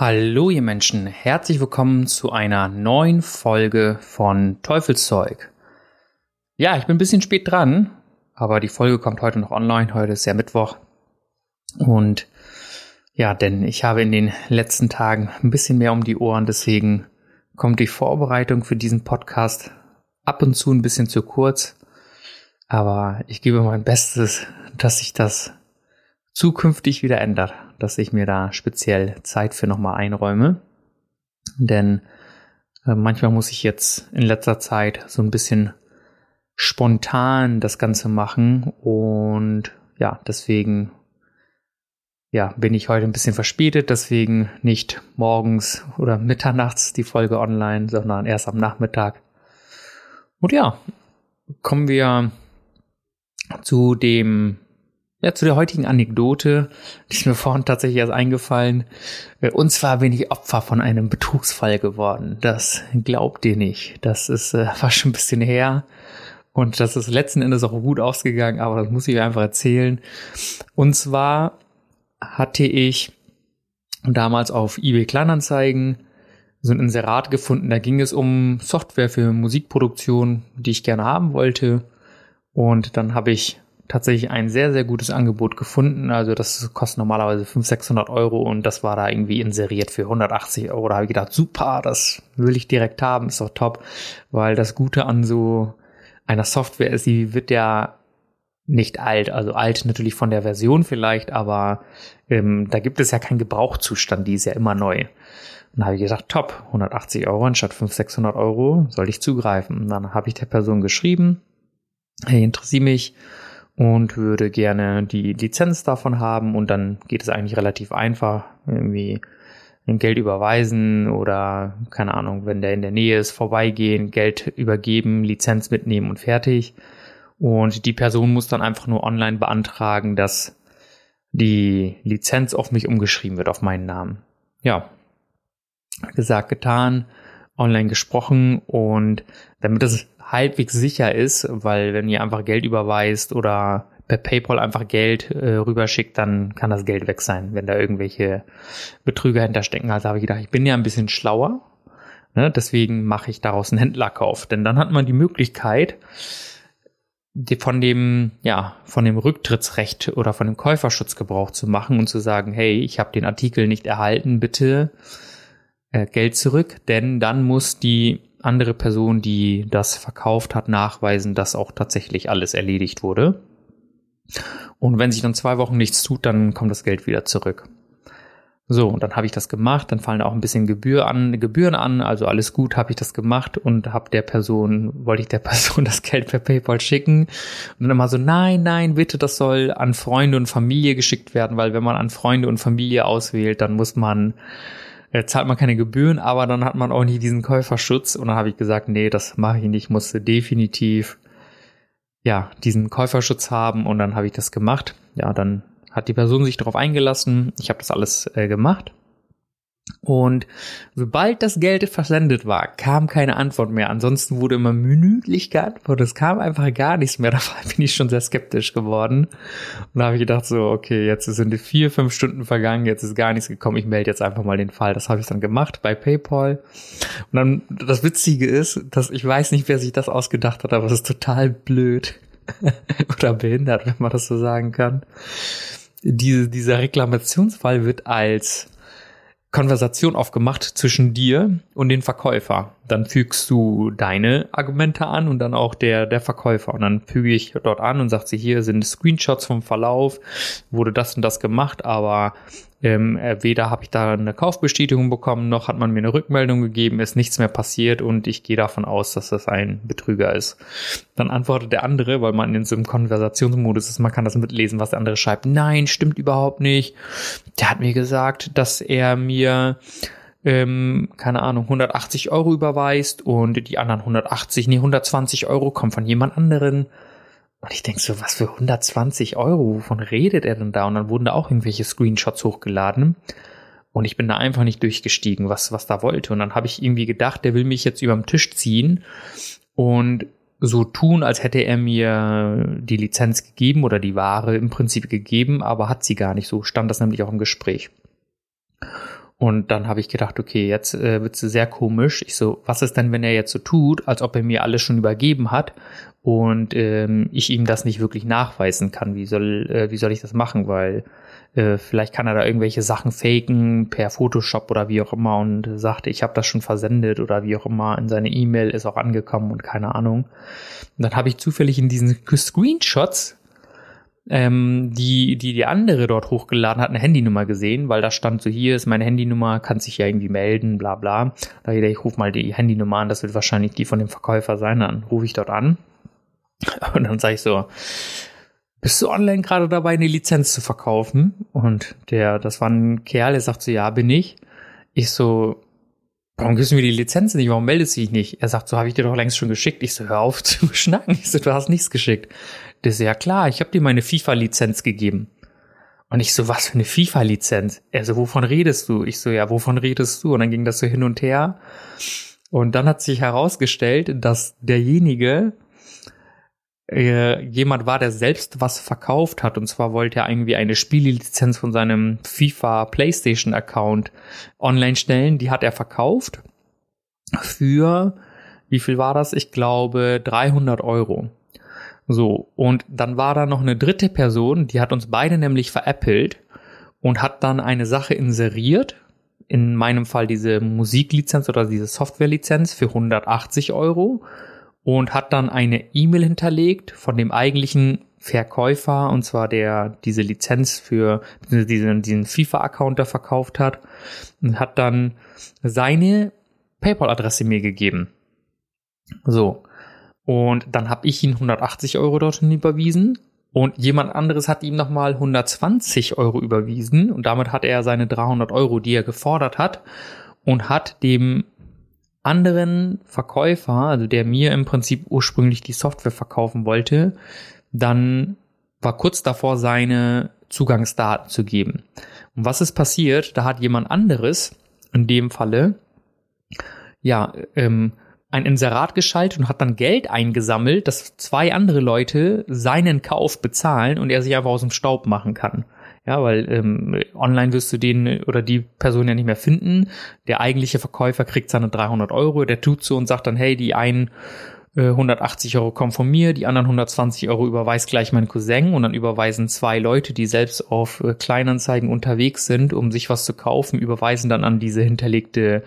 Hallo ihr Menschen, herzlich willkommen zu einer neuen Folge von Teufelszeug. Ja, ich bin ein bisschen spät dran, aber die Folge kommt heute noch online, heute ist ja Mittwoch. Und ja, denn ich habe in den letzten Tagen ein bisschen mehr um die Ohren, deswegen kommt die Vorbereitung für diesen Podcast ab und zu ein bisschen zu kurz. Aber ich gebe mein Bestes, dass sich das zukünftig wieder ändert dass ich mir da speziell Zeit für nochmal einräume. Denn äh, manchmal muss ich jetzt in letzter Zeit so ein bisschen spontan das Ganze machen und ja, deswegen ja, bin ich heute ein bisschen verspätet, deswegen nicht morgens oder mitternachts die Folge online, sondern erst am Nachmittag. Und ja, kommen wir zu dem ja, zu der heutigen Anekdote, die ist mir vorhin tatsächlich erst eingefallen. Äh, und zwar bin ich Opfer von einem Betrugsfall geworden. Das glaubt ihr nicht. Das ist äh, fast schon ein bisschen her. Und das ist letzten Endes auch gut ausgegangen, aber das muss ich einfach erzählen. Und zwar hatte ich damals auf eBay Kleinanzeigen so ein Inserat gefunden. Da ging es um Software für Musikproduktion, die ich gerne haben wollte. Und dann habe ich tatsächlich ein sehr, sehr gutes Angebot gefunden. Also das kostet normalerweise 500, 600 Euro und das war da irgendwie inseriert für 180 Euro. Da habe ich gedacht, super, das will ich direkt haben, ist doch top. Weil das Gute an so einer Software ist, die wird ja nicht alt, also alt natürlich von der Version vielleicht, aber ähm, da gibt es ja keinen Gebrauchzustand, die ist ja immer neu. Und da habe ich gesagt, top, 180 Euro anstatt 500, 600 Euro, soll ich zugreifen. Und dann habe ich der Person geschrieben, hey, interessiere mich, und würde gerne die Lizenz davon haben und dann geht es eigentlich relativ einfach, irgendwie Geld überweisen oder keine Ahnung, wenn der in der Nähe ist, vorbeigehen, Geld übergeben, Lizenz mitnehmen und fertig. Und die Person muss dann einfach nur online beantragen, dass die Lizenz auf mich umgeschrieben wird, auf meinen Namen. Ja, gesagt, getan, online gesprochen und damit es halbwegs sicher ist, weil wenn ihr einfach Geld überweist oder per PayPal einfach Geld äh, rüberschickt, dann kann das Geld weg sein, wenn da irgendwelche Betrüger hinterstecken. Also habe ich gedacht, ich bin ja ein bisschen schlauer, ne? deswegen mache ich daraus einen Händlerkauf, denn dann hat man die Möglichkeit, die von dem, ja, von dem Rücktrittsrecht oder von dem Käuferschutz Gebrauch zu machen und zu sagen, hey, ich habe den Artikel nicht erhalten, bitte äh, Geld zurück, denn dann muss die andere Person, die das verkauft hat, nachweisen, dass auch tatsächlich alles erledigt wurde. Und wenn sich dann zwei Wochen nichts tut, dann kommt das Geld wieder zurück. So, und dann habe ich das gemacht, dann fallen auch ein bisschen Gebühr an, Gebühren an, also alles gut, habe ich das gemacht und habe der Person, wollte ich der Person das Geld per PayPal schicken und dann immer so, nein, nein, bitte, das soll an Freunde und Familie geschickt werden, weil wenn man an Freunde und Familie auswählt, dann muss man äh, zahlt man keine Gebühren, aber dann hat man auch nicht diesen Käuferschutz. Und dann habe ich gesagt, nee, das mache ich nicht, ich musste definitiv ja diesen Käuferschutz haben. Und dann habe ich das gemacht. Ja, dann hat die Person sich darauf eingelassen. Ich habe das alles äh, gemacht. Und sobald das Geld versendet war, kam keine Antwort mehr. Ansonsten wurde immer minütlich geantwortet. Es kam einfach gar nichts mehr. Da bin ich schon sehr skeptisch geworden. Und da habe ich gedacht so, okay, jetzt sind die vier, fünf Stunden vergangen, jetzt ist gar nichts gekommen. Ich melde jetzt einfach mal den Fall. Das habe ich dann gemacht bei PayPal. Und dann, das Witzige ist, dass ich weiß nicht, wer sich das ausgedacht hat, aber es ist total blöd. Oder behindert, wenn man das so sagen kann. Diese, dieser Reklamationsfall wird als Konversation aufgemacht zwischen dir und den Verkäufer. Dann fügst du deine Argumente an und dann auch der, der Verkäufer. Und dann füge ich dort an und sagt sie, hier sind Screenshots vom Verlauf, wurde das und das gemacht, aber ähm, äh, weder habe ich da eine Kaufbestätigung bekommen, noch hat man mir eine Rückmeldung gegeben, ist nichts mehr passiert und ich gehe davon aus, dass das ein Betrüger ist. Dann antwortet der andere, weil man in so einem Konversationsmodus ist, man kann das mitlesen, was der andere schreibt. Nein, stimmt überhaupt nicht. Der hat mir gesagt, dass er mir ähm, keine Ahnung, 180 Euro überweist und die anderen 180, nee, 120 Euro kommen von jemand anderen. Und ich denk so, was für 120 Euro? Wovon redet er denn da? Und dann wurden da auch irgendwelche Screenshots hochgeladen. Und ich bin da einfach nicht durchgestiegen, was, was da wollte. Und dann habe ich irgendwie gedacht, der will mich jetzt überm Tisch ziehen und so tun, als hätte er mir die Lizenz gegeben oder die Ware im Prinzip gegeben, aber hat sie gar nicht. So stand das nämlich auch im Gespräch. Und dann habe ich gedacht, okay, jetzt äh, wird's sehr komisch. Ich so, was ist denn, wenn er jetzt so tut, als ob er mir alles schon übergeben hat und ähm, ich ihm das nicht wirklich nachweisen kann? Wie soll, äh, wie soll ich das machen? Weil äh, vielleicht kann er da irgendwelche Sachen faken per Photoshop oder wie auch immer und sagte, ich habe das schon versendet oder wie auch immer. In seine E-Mail ist auch angekommen und keine Ahnung. Und dann habe ich zufällig in diesen Screenshots ähm, die, die die andere dort hochgeladen hat, eine Handynummer gesehen, weil da stand so, hier ist meine Handynummer, kann sich ja irgendwie melden, bla bla. Da ich, ich rufe mal die Handynummer an, das wird wahrscheinlich die von dem Verkäufer sein, dann rufe ich dort an. Und dann sage ich so, bist du online gerade dabei, eine Lizenz zu verkaufen? Und der, das war ein Kerl, der sagt so, ja, bin ich. Ich so, warum gibst du mir die Lizenz nicht? Warum meldest du dich nicht? Er sagt, so habe ich dir doch längst schon geschickt. Ich so, hör auf zu schnacken. Ich so, du hast nichts geschickt. Der so, ja klar, ich habe dir meine FIFA-Lizenz gegeben. Und ich so, was für eine FIFA-Lizenz? Er so, wovon redest du? Ich so, ja, wovon redest du? Und dann ging das so hin und her. Und dann hat sich herausgestellt, dass derjenige äh, jemand war, der selbst was verkauft hat. Und zwar wollte er irgendwie eine Spiellizenz von seinem FIFA PlayStation Account online stellen. Die hat er verkauft für, wie viel war das? Ich glaube 300 Euro. So, und dann war da noch eine dritte Person, die hat uns beide nämlich veräppelt und hat dann eine Sache inseriert, in meinem Fall diese Musiklizenz oder diese Softwarelizenz für 180 Euro und hat dann eine E-Mail hinterlegt von dem eigentlichen Verkäufer und zwar der diese Lizenz für diesen, diesen FIFA-Account da verkauft hat und hat dann seine PayPal-Adresse mir gegeben. So, und dann habe ich ihm 180 Euro dorthin überwiesen und jemand anderes hat ihm nochmal 120 Euro überwiesen und damit hat er seine 300 Euro, die er gefordert hat und hat dem anderen Verkäufer, also der mir im Prinzip ursprünglich die Software verkaufen wollte, dann war kurz davor, seine Zugangsdaten zu geben. Und was ist passiert? Da hat jemand anderes, in dem Falle, ja, ähm, ein Inserat geschaltet und hat dann Geld eingesammelt, dass zwei andere Leute seinen Kauf bezahlen und er sich einfach aus dem Staub machen kann. Ja, weil ähm, online wirst du den oder die Person ja nicht mehr finden. Der eigentliche Verkäufer kriegt seine 300 Euro, der tut so und sagt dann, hey, die einen 180 äh, Euro kommen von mir, die anderen 120 Euro überweist gleich mein Cousin und dann überweisen zwei Leute, die selbst auf äh, Kleinanzeigen unterwegs sind, um sich was zu kaufen, überweisen dann an diese hinterlegte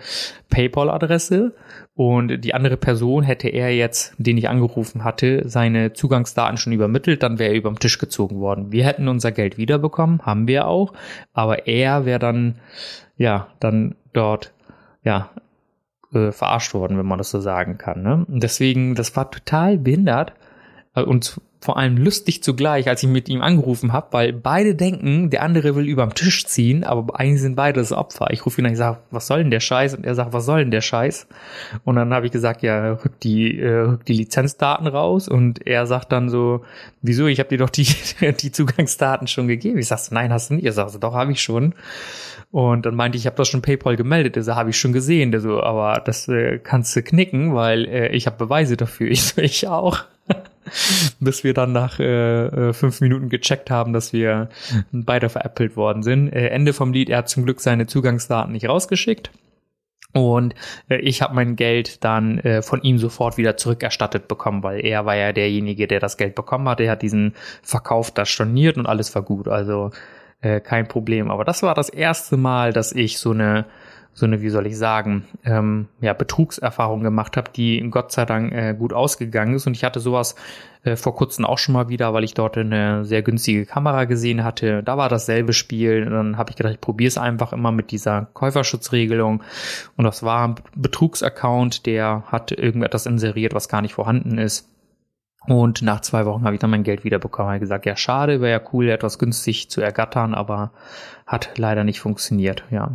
PayPal-Adresse und die andere Person hätte er jetzt, den ich angerufen hatte, seine Zugangsdaten schon übermittelt, dann wäre er überm Tisch gezogen worden. Wir hätten unser Geld wiederbekommen, haben wir auch, aber er wäre dann, ja, dann dort, ja, äh, verarscht worden, wenn man das so sagen kann. Ne? Und deswegen, das war total behindert äh, und vor allem lustig zugleich, als ich mit ihm angerufen habe, weil beide denken, der andere will überm Tisch ziehen, aber eigentlich sind beide das Opfer. Ich rufe ihn an, ich sage, was soll denn der Scheiß? Und er sagt, was soll denn der Scheiß? Und dann habe ich gesagt, ja, rück die, äh, rück die Lizenzdaten raus. Und er sagt dann so, wieso, ich habe dir doch die, die Zugangsdaten schon gegeben. Ich sag so, nein, hast du nicht. Er sagt doch, habe ich schon. Und dann meinte ich, ich habe das schon PayPal gemeldet. Also habe ich schon gesehen. Der so, aber das äh, kannst du knicken, weil äh, ich habe Beweise dafür. Ich so, ich auch. bis wir dann nach äh, äh, fünf Minuten gecheckt haben, dass wir beide veräppelt worden sind. Äh, Ende vom Lied, er hat zum Glück seine Zugangsdaten nicht rausgeschickt. Und äh, ich habe mein Geld dann äh, von ihm sofort wieder zurückerstattet bekommen, weil er war ja derjenige, der das Geld bekommen hat. Er hat diesen Verkauf da storniert und alles war gut. Also äh, kein Problem. Aber das war das erste Mal, dass ich so eine so eine, wie soll ich sagen, ähm, ja, Betrugserfahrung gemacht habe, die Gott sei Dank äh, gut ausgegangen ist. Und ich hatte sowas äh, vor kurzem auch schon mal wieder, weil ich dort eine sehr günstige Kamera gesehen hatte. Da war dasselbe Spiel. Und dann habe ich gedacht, ich probiere es einfach immer mit dieser Käuferschutzregelung. Und das war ein Betrugsaccount, der hat irgendetwas inseriert, was gar nicht vorhanden ist. Und nach zwei Wochen habe ich dann mein Geld wieder bekommen. Ich gesagt, ja, schade, wäre ja cool, etwas günstig zu ergattern, aber hat leider nicht funktioniert, ja.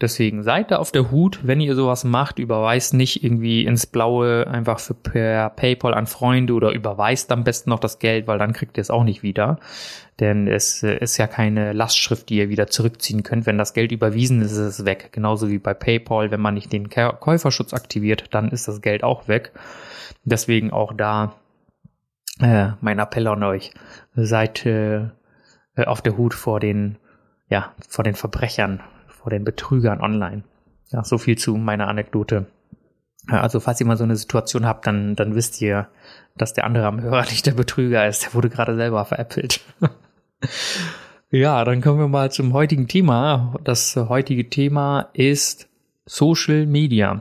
Deswegen seid da auf der Hut, wenn ihr sowas macht, überweist nicht irgendwie ins Blaue einfach für per PayPal an Freunde oder überweist am besten noch das Geld, weil dann kriegt ihr es auch nicht wieder. Denn es äh, ist ja keine Lastschrift, die ihr wieder zurückziehen könnt. Wenn das Geld überwiesen ist, ist es weg. Genauso wie bei PayPal, wenn man nicht den Käuferschutz aktiviert, dann ist das Geld auch weg. Deswegen auch da äh, mein Appell an euch. Seid äh, auf der Hut vor den, ja, vor den Verbrechern vor den Betrügern online. Ja, so viel zu meiner Anekdote. Also falls ihr mal so eine Situation habt, dann, dann wisst ihr, dass der andere am Hörer nicht der Betrüger ist. Der wurde gerade selber veräppelt. ja, dann kommen wir mal zum heutigen Thema. Das heutige Thema ist Social Media.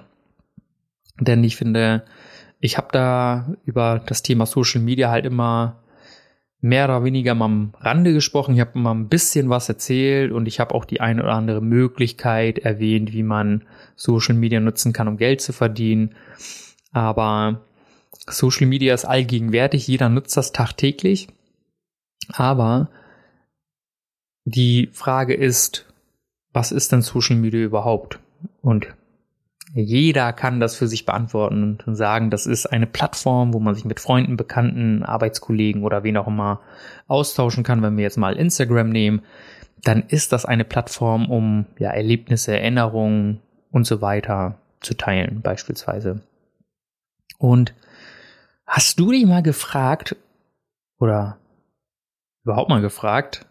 Denn ich finde, ich habe da über das Thema Social Media halt immer mehr oder weniger mal am Rande gesprochen. Ich habe mal ein bisschen was erzählt und ich habe auch die eine oder andere Möglichkeit erwähnt, wie man Social Media nutzen kann, um Geld zu verdienen. Aber Social Media ist allgegenwärtig, jeder nutzt das tagtäglich. Aber die Frage ist, was ist denn Social Media überhaupt? Und jeder kann das für sich beantworten und sagen, das ist eine Plattform, wo man sich mit Freunden, Bekannten, Arbeitskollegen oder wen auch immer austauschen kann. Wenn wir jetzt mal Instagram nehmen, dann ist das eine Plattform, um ja Erlebnisse, Erinnerungen und so weiter zu teilen, beispielsweise. Und hast du dich mal gefragt oder überhaupt mal gefragt,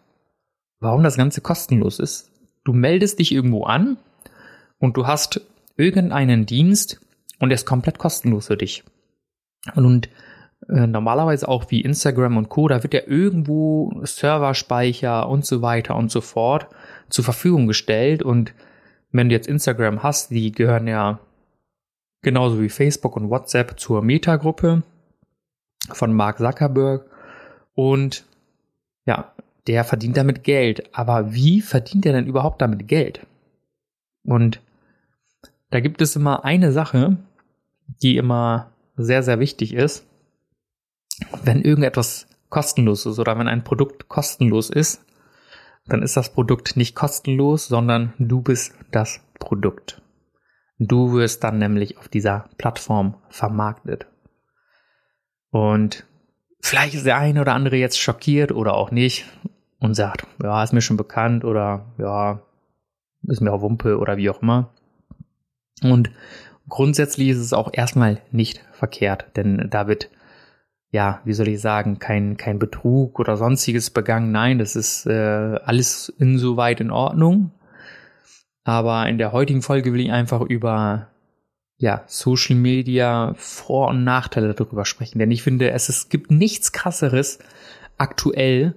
warum das Ganze kostenlos ist? Du meldest dich irgendwo an und du hast irgendeinen Dienst und er ist komplett kostenlos für dich. Und äh, normalerweise auch wie Instagram und Co., da wird ja irgendwo Serverspeicher und so weiter und so fort zur Verfügung gestellt. Und wenn du jetzt Instagram hast, die gehören ja genauso wie Facebook und WhatsApp zur Meta-Gruppe von Mark Zuckerberg. Und ja, der verdient damit Geld. Aber wie verdient er denn überhaupt damit Geld? Und da gibt es immer eine Sache, die immer sehr, sehr wichtig ist. Wenn irgendetwas kostenlos ist oder wenn ein Produkt kostenlos ist, dann ist das Produkt nicht kostenlos, sondern du bist das Produkt. Du wirst dann nämlich auf dieser Plattform vermarktet. Und vielleicht ist der eine oder andere jetzt schockiert oder auch nicht und sagt, ja, ist mir schon bekannt oder ja, ist mir auch Wumpe oder wie auch immer. Und grundsätzlich ist es auch erstmal nicht verkehrt, denn da wird ja, wie soll ich sagen, kein, kein Betrug oder sonstiges begangen. Nein, das ist äh, alles insoweit in Ordnung. Aber in der heutigen Folge will ich einfach über ja, Social Media Vor- und Nachteile darüber sprechen. Denn ich finde, es, es gibt nichts krasseres aktuell,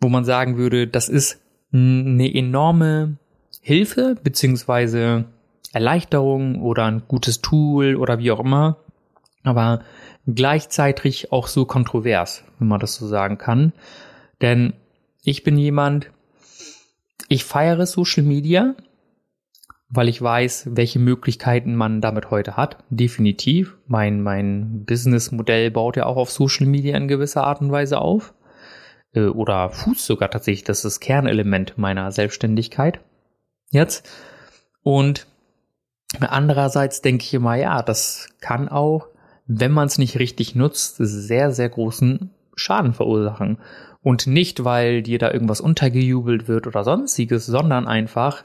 wo man sagen würde, das ist eine enorme Hilfe, beziehungsweise Erleichterung oder ein gutes Tool oder wie auch immer, aber gleichzeitig auch so kontrovers, wenn man das so sagen kann. Denn ich bin jemand, ich feiere Social Media, weil ich weiß, welche Möglichkeiten man damit heute hat. Definitiv. Mein, mein Businessmodell baut ja auch auf Social Media in gewisser Art und Weise auf. Äh, oder fußt sogar tatsächlich. Das ist das Kernelement meiner Selbstständigkeit. Jetzt. Und Andererseits denke ich immer, ja, das kann auch, wenn man es nicht richtig nutzt, sehr, sehr großen Schaden verursachen. Und nicht, weil dir da irgendwas untergejubelt wird oder sonstiges, sondern einfach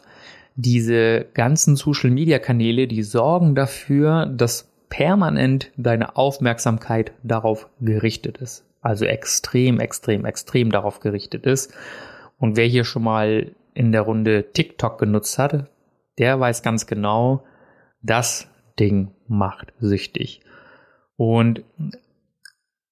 diese ganzen Social-Media-Kanäle, die sorgen dafür, dass permanent deine Aufmerksamkeit darauf gerichtet ist. Also extrem, extrem, extrem darauf gerichtet ist. Und wer hier schon mal in der Runde TikTok genutzt hat, der weiß ganz genau, das Ding macht süchtig. Und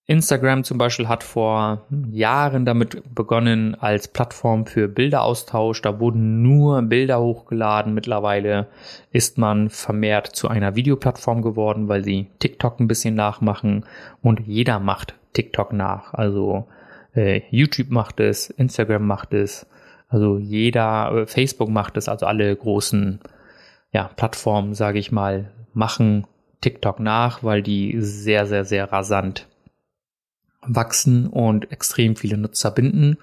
Instagram zum Beispiel hat vor Jahren damit begonnen als Plattform für Bilderaustausch. Da wurden nur Bilder hochgeladen. Mittlerweile ist man vermehrt zu einer Videoplattform geworden, weil sie TikTok ein bisschen nachmachen und jeder macht TikTok nach. Also äh, YouTube macht es, Instagram macht es, also jeder, äh, Facebook macht es, also alle großen ja, Plattformen, sage ich mal, machen TikTok nach, weil die sehr, sehr, sehr rasant wachsen und extrem viele Nutzer binden.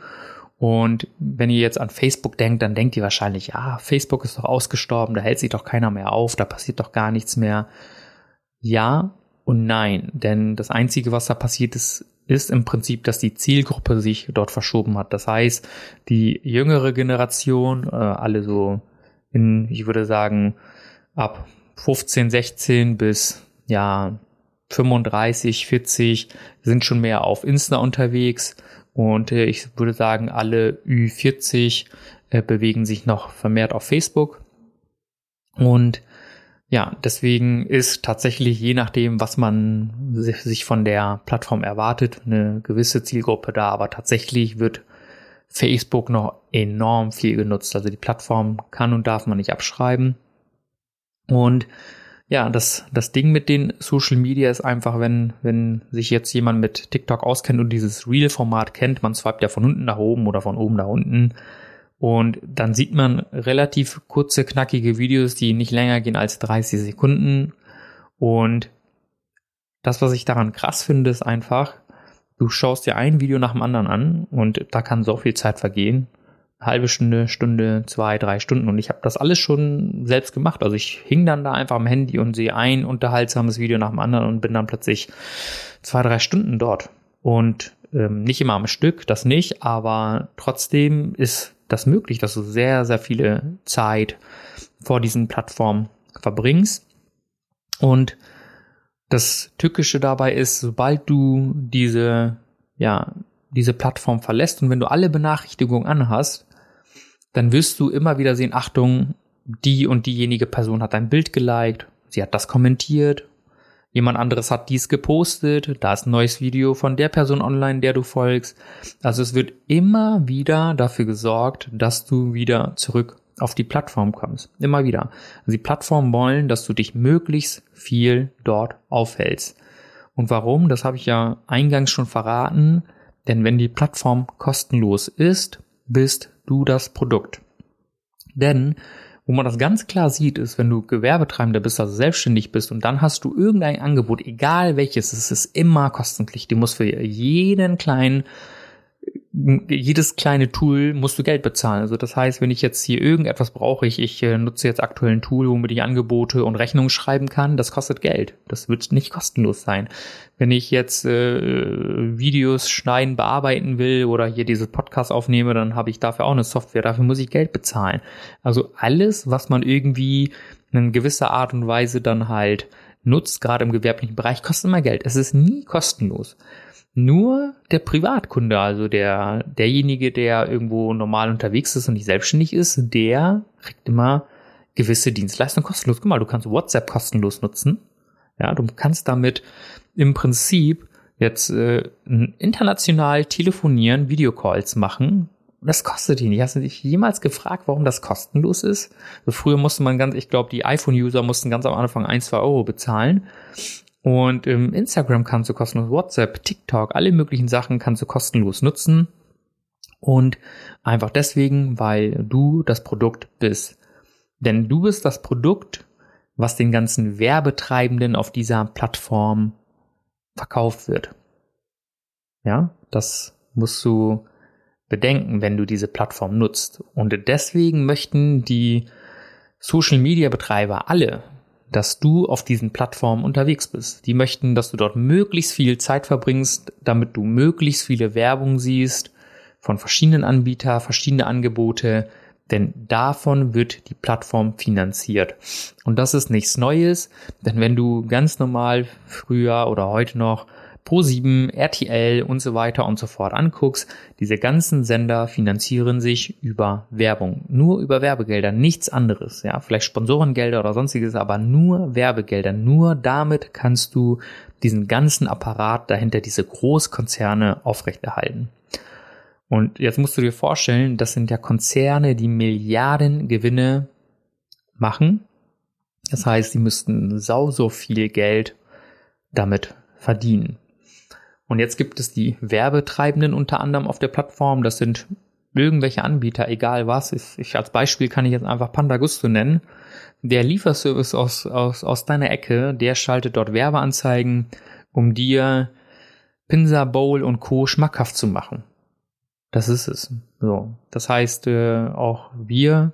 Und wenn ihr jetzt an Facebook denkt, dann denkt ihr wahrscheinlich, ja, Facebook ist doch ausgestorben, da hält sich doch keiner mehr auf, da passiert doch gar nichts mehr. Ja und nein, denn das Einzige, was da passiert ist, ist im Prinzip, dass die Zielgruppe sich dort verschoben hat. Das heißt, die jüngere Generation, äh, alle so in, ich würde sagen, ab 15, 16 bis ja 35, 40 sind schon mehr auf Insta unterwegs und äh, ich würde sagen, alle Ü40 äh, bewegen sich noch vermehrt auf Facebook. Und ja, deswegen ist tatsächlich je nachdem, was man sich von der Plattform erwartet, eine gewisse Zielgruppe da, aber tatsächlich wird Facebook noch enorm viel genutzt. Also die Plattform kann und darf man nicht abschreiben. Und ja, das, das Ding mit den Social Media ist einfach, wenn, wenn sich jetzt jemand mit TikTok auskennt und dieses Real-Format kennt, man swipet ja von unten nach oben oder von oben nach unten, und dann sieht man relativ kurze, knackige Videos, die nicht länger gehen als 30 Sekunden. Und das, was ich daran krass finde, ist einfach, du schaust dir ein Video nach dem anderen an und da kann so viel Zeit vergehen. Eine halbe Stunde, Stunde, zwei, drei Stunden. Und ich habe das alles schon selbst gemacht. Also ich hing dann da einfach am Handy und sehe ein unterhaltsames Video nach dem anderen und bin dann plötzlich zwei, drei Stunden dort. Und ähm, nicht immer am Stück, das nicht, aber trotzdem ist das möglich, dass du sehr, sehr viele Zeit vor diesen Plattformen verbringst. Und das Tückische dabei ist, sobald du diese, ja, diese Plattform verlässt und wenn du alle Benachrichtigungen anhast, dann wirst du immer wieder sehen, Achtung, die und diejenige Person hat dein Bild geliked, sie hat das kommentiert Jemand anderes hat dies gepostet, da ist ein neues Video von der Person online, der du folgst. Also es wird immer wieder dafür gesorgt, dass du wieder zurück auf die Plattform kommst. Immer wieder. Also die Plattformen wollen, dass du dich möglichst viel dort aufhältst. Und warum? Das habe ich ja eingangs schon verraten. Denn wenn die Plattform kostenlos ist, bist du das Produkt. Denn wo man das ganz klar sieht, ist, wenn du Gewerbetreibender bist, also selbstständig bist und dann hast du irgendein Angebot, egal welches, es ist immer kostenpflichtig. Du musst für jeden kleinen jedes kleine Tool musst du Geld bezahlen. Also das heißt, wenn ich jetzt hier irgendetwas brauche, ich, ich äh, nutze jetzt aktuell ein Tool, womit ich Angebote und Rechnungen schreiben kann, das kostet Geld. Das wird nicht kostenlos sein. Wenn ich jetzt äh, Videos schneiden, bearbeiten will oder hier diese Podcast aufnehme, dann habe ich dafür auch eine Software. Dafür muss ich Geld bezahlen. Also alles, was man irgendwie in gewisser Art und Weise dann halt nutzt, gerade im gewerblichen Bereich, kostet immer Geld. Es ist nie kostenlos. Nur der Privatkunde, also der, derjenige, der irgendwo normal unterwegs ist und nicht selbstständig ist, der kriegt immer gewisse Dienstleistungen kostenlos. Guck mal, du kannst WhatsApp kostenlos nutzen. Ja, du kannst damit im Prinzip jetzt äh, international telefonieren, Videocalls machen. Das kostet dich nicht. Hast du dich jemals gefragt, warum das kostenlos ist? Also früher musste man ganz, ich glaube, die iPhone-User mussten ganz am Anfang ein, zwei Euro bezahlen. Und ähm, Instagram kannst du kostenlos, WhatsApp, TikTok, alle möglichen Sachen kannst du kostenlos nutzen. Und einfach deswegen, weil du das Produkt bist. Denn du bist das Produkt, was den ganzen Werbetreibenden auf dieser Plattform verkauft wird. Ja, das musst du bedenken, wenn du diese Plattform nutzt. Und deswegen möchten die Social Media Betreiber alle dass du auf diesen Plattformen unterwegs bist. Die möchten, dass du dort möglichst viel Zeit verbringst, damit du möglichst viele Werbung siehst von verschiedenen Anbietern, verschiedene Angebote, denn davon wird die Plattform finanziert. Und das ist nichts Neues, denn wenn du ganz normal früher oder heute noch Pro7, RTL und so weiter und so fort anguckst, diese ganzen Sender finanzieren sich über Werbung. Nur über Werbegelder, nichts anderes. Ja, vielleicht Sponsorengelder oder sonstiges, aber nur Werbegelder. Nur damit kannst du diesen ganzen Apparat dahinter, diese Großkonzerne aufrechterhalten. Und jetzt musst du dir vorstellen, das sind ja Konzerne, die Milliarden Gewinne machen. Das heißt, sie müssten sau so viel Geld damit verdienen. Und jetzt gibt es die Werbetreibenden unter anderem auf der Plattform. Das sind irgendwelche Anbieter, egal was. Ich, als Beispiel kann ich jetzt einfach Pandagusto nennen. Der Lieferservice aus, aus, aus deiner Ecke, der schaltet dort Werbeanzeigen, um dir Pinsa Bowl und Co. schmackhaft zu machen. Das ist es. So. Das heißt, äh, auch wir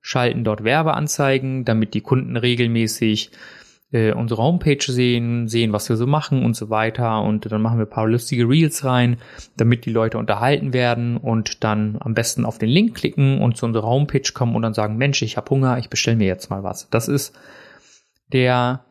schalten dort Werbeanzeigen, damit die Kunden regelmäßig äh, unsere Homepage sehen, sehen, was wir so machen und so weiter. Und dann machen wir ein paar lustige Reels rein, damit die Leute unterhalten werden und dann am besten auf den Link klicken und zu unserer Homepage kommen und dann sagen, Mensch, ich habe Hunger, ich bestelle mir jetzt mal was. Das ist der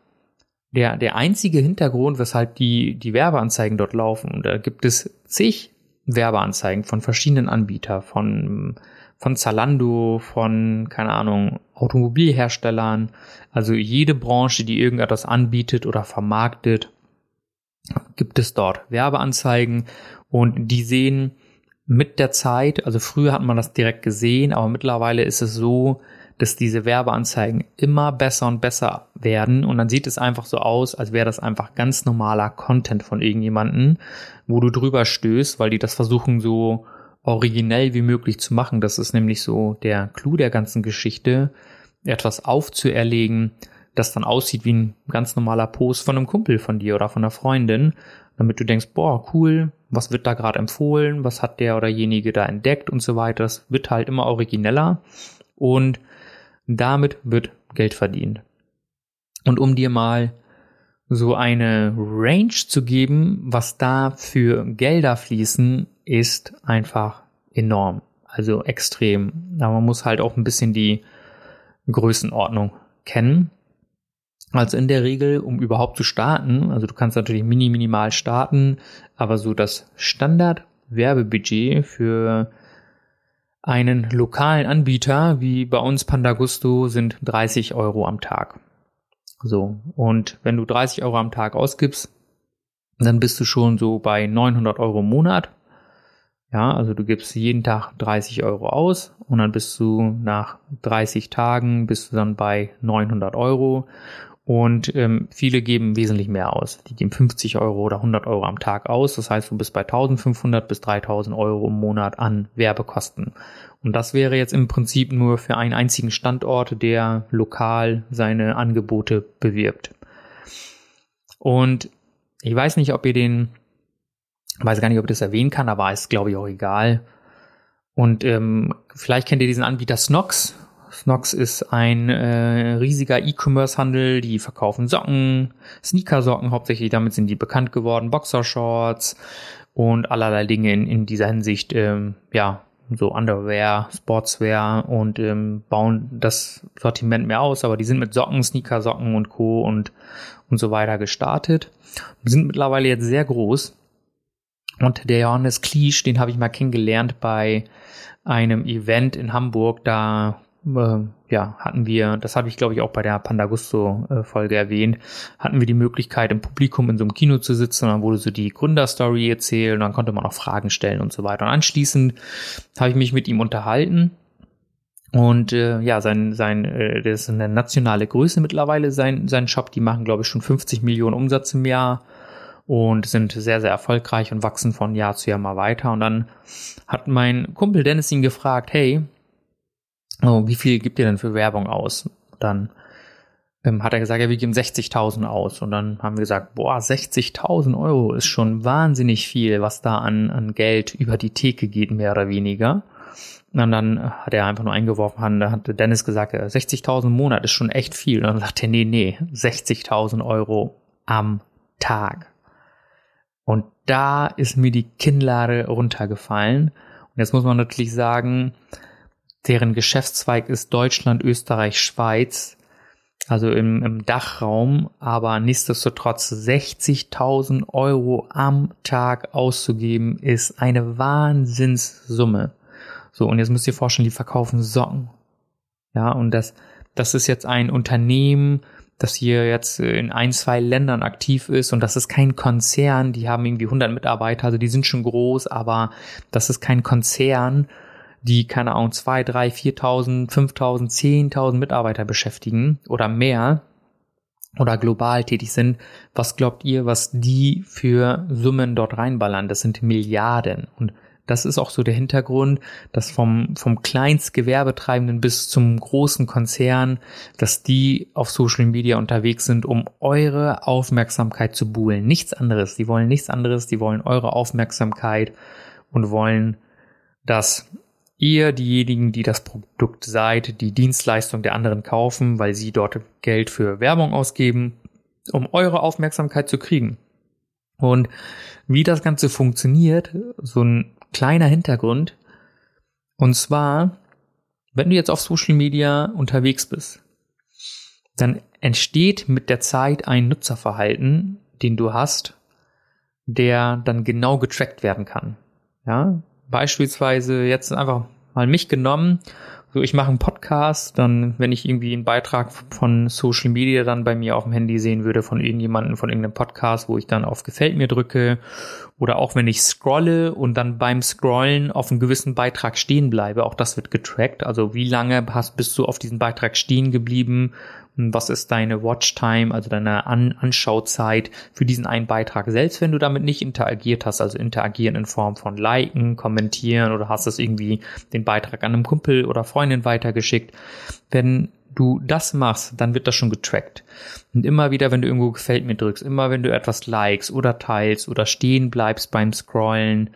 der, der einzige Hintergrund, weshalb die, die Werbeanzeigen dort laufen. Und da gibt es zig Werbeanzeigen von verschiedenen Anbietern, von von Zalando, von, keine Ahnung, Automobilherstellern, also jede Branche, die irgendetwas anbietet oder vermarktet, gibt es dort Werbeanzeigen. Und die sehen mit der Zeit, also früher hat man das direkt gesehen, aber mittlerweile ist es so, dass diese Werbeanzeigen immer besser und besser werden. Und dann sieht es einfach so aus, als wäre das einfach ganz normaler Content von irgendjemanden, wo du drüber stößt, weil die das versuchen so originell wie möglich zu machen. Das ist nämlich so der Clou der ganzen Geschichte, etwas aufzuerlegen, das dann aussieht wie ein ganz normaler Post von einem Kumpel von dir oder von einer Freundin, damit du denkst, boah, cool, was wird da gerade empfohlen, was hat der oder jenige da entdeckt und so weiter. Das wird halt immer origineller und damit wird Geld verdient. Und um dir mal so eine Range zu geben, was da für Gelder fließen, ist einfach enorm. Also extrem. Aber man muss halt auch ein bisschen die Größenordnung kennen. Also in der Regel, um überhaupt zu starten, also du kannst natürlich mini minimal starten, aber so das Standard Werbebudget für einen lokalen Anbieter wie bei uns Pandagusto sind 30 Euro am Tag. So. Und wenn du 30 Euro am Tag ausgibst, dann bist du schon so bei 900 Euro im Monat. Ja, also du gibst jeden Tag 30 Euro aus und dann bist du nach 30 Tagen bist du dann bei 900 Euro und ähm, viele geben wesentlich mehr aus. Die geben 50 Euro oder 100 Euro am Tag aus. Das heißt, du bist bei 1500 bis 3000 Euro im Monat an Werbekosten. Und das wäre jetzt im Prinzip nur für einen einzigen Standort, der lokal seine Angebote bewirbt. Und ich weiß nicht, ob ihr den, weiß gar nicht, ob ich das erwähnen kann, aber ist glaube ich auch egal. Und ähm, vielleicht kennt ihr diesen Anbieter Snox. Snox ist ein äh, riesiger E-Commerce-Handel, die verkaufen Socken, Sneaker-Socken hauptsächlich, damit sind die bekannt geworden, Boxershorts und allerlei Dinge in, in dieser Hinsicht, ähm, ja, so Underwear, Sportswear und ähm, bauen das Sortiment mehr aus, aber die sind mit Socken, Sneaker-Socken und Co. und, und so weiter gestartet. Sind mittlerweile jetzt sehr groß. Und der Johannes Kliesch, den habe ich mal kennengelernt bei einem Event in Hamburg. Da äh, ja, hatten wir, das habe ich glaube ich auch bei der Pandagusto-Folge erwähnt, hatten wir die Möglichkeit im Publikum in so einem Kino zu sitzen und dann wurde so die Gründerstory erzählt und dann konnte man auch Fragen stellen und so weiter. Und anschließend habe ich mich mit ihm unterhalten und äh, ja, sein, sein, äh, das ist eine nationale Größe mittlerweile, sein, sein Shop, die machen glaube ich schon 50 Millionen Umsatz im Jahr und sind sehr, sehr erfolgreich und wachsen von Jahr zu Jahr mal weiter. Und dann hat mein Kumpel Dennis ihn gefragt, hey, oh, wie viel gibt ihr denn für Werbung aus? Dann ähm, hat er gesagt, ja, wir geben 60.000 aus. Und dann haben wir gesagt, boah, 60.000 Euro ist schon wahnsinnig viel, was da an, an Geld über die Theke geht, mehr oder weniger. Und dann hat er einfach nur eingeworfen, da hat Dennis gesagt, 60.000 im Monat ist schon echt viel. Und dann sagt er, nee, nee, 60.000 Euro am Tag. Und da ist mir die Kinnlade runtergefallen. Und jetzt muss man natürlich sagen, deren Geschäftszweig ist Deutschland, Österreich, Schweiz, also im, im Dachraum, aber nichtsdestotrotz 60.000 Euro am Tag auszugeben, ist eine Wahnsinnssumme. So, und jetzt müsst ihr vorstellen, die verkaufen Socken. Ja, und das, das ist jetzt ein Unternehmen, das hier jetzt in ein, zwei Ländern aktiv ist und das ist kein Konzern, die haben irgendwie 100 Mitarbeiter, also die sind schon groß, aber das ist kein Konzern, die, keine Ahnung, zwei, drei, viertausend, fünftausend, zehntausend Mitarbeiter beschäftigen oder mehr oder global tätig sind. Was glaubt ihr, was die für Summen dort reinballern? Das sind Milliarden. Und das ist auch so der Hintergrund, dass vom, vom Kleinstgewerbetreibenden bis zum großen Konzern, dass die auf Social Media unterwegs sind, um eure Aufmerksamkeit zu buhlen. Nichts anderes. Die wollen nichts anderes. Die wollen eure Aufmerksamkeit und wollen, dass ihr diejenigen, die das Produkt seid, die Dienstleistung der anderen kaufen, weil sie dort Geld für Werbung ausgeben, um eure Aufmerksamkeit zu kriegen. Und wie das Ganze funktioniert, so ein kleiner Hintergrund. Und zwar, wenn du jetzt auf Social Media unterwegs bist, dann entsteht mit der Zeit ein Nutzerverhalten, den du hast, der dann genau getrackt werden kann. Ja, Beispielsweise jetzt einfach mal mich genommen so, ich mache einen Podcast, dann, wenn ich irgendwie einen Beitrag von Social Media dann bei mir auf dem Handy sehen würde von irgendjemandem, von irgendeinem Podcast, wo ich dann auf Gefällt mir drücke, oder auch wenn ich scrolle und dann beim Scrollen auf einen gewissen Beitrag stehen bleibe, auch das wird getrackt. Also wie lange hast, bist du auf diesen Beitrag stehen geblieben was ist deine Watchtime, also deine An Anschauzeit für diesen einen Beitrag, selbst wenn du damit nicht interagiert hast, also interagieren in Form von liken, kommentieren oder hast es irgendwie den Beitrag an einem Kumpel oder Freundin weitergeschickt. Wenn du das machst, dann wird das schon getrackt. Und immer wieder, wenn du irgendwo gefällt mir drückst, immer wenn du etwas likes oder teilst oder stehen bleibst beim Scrollen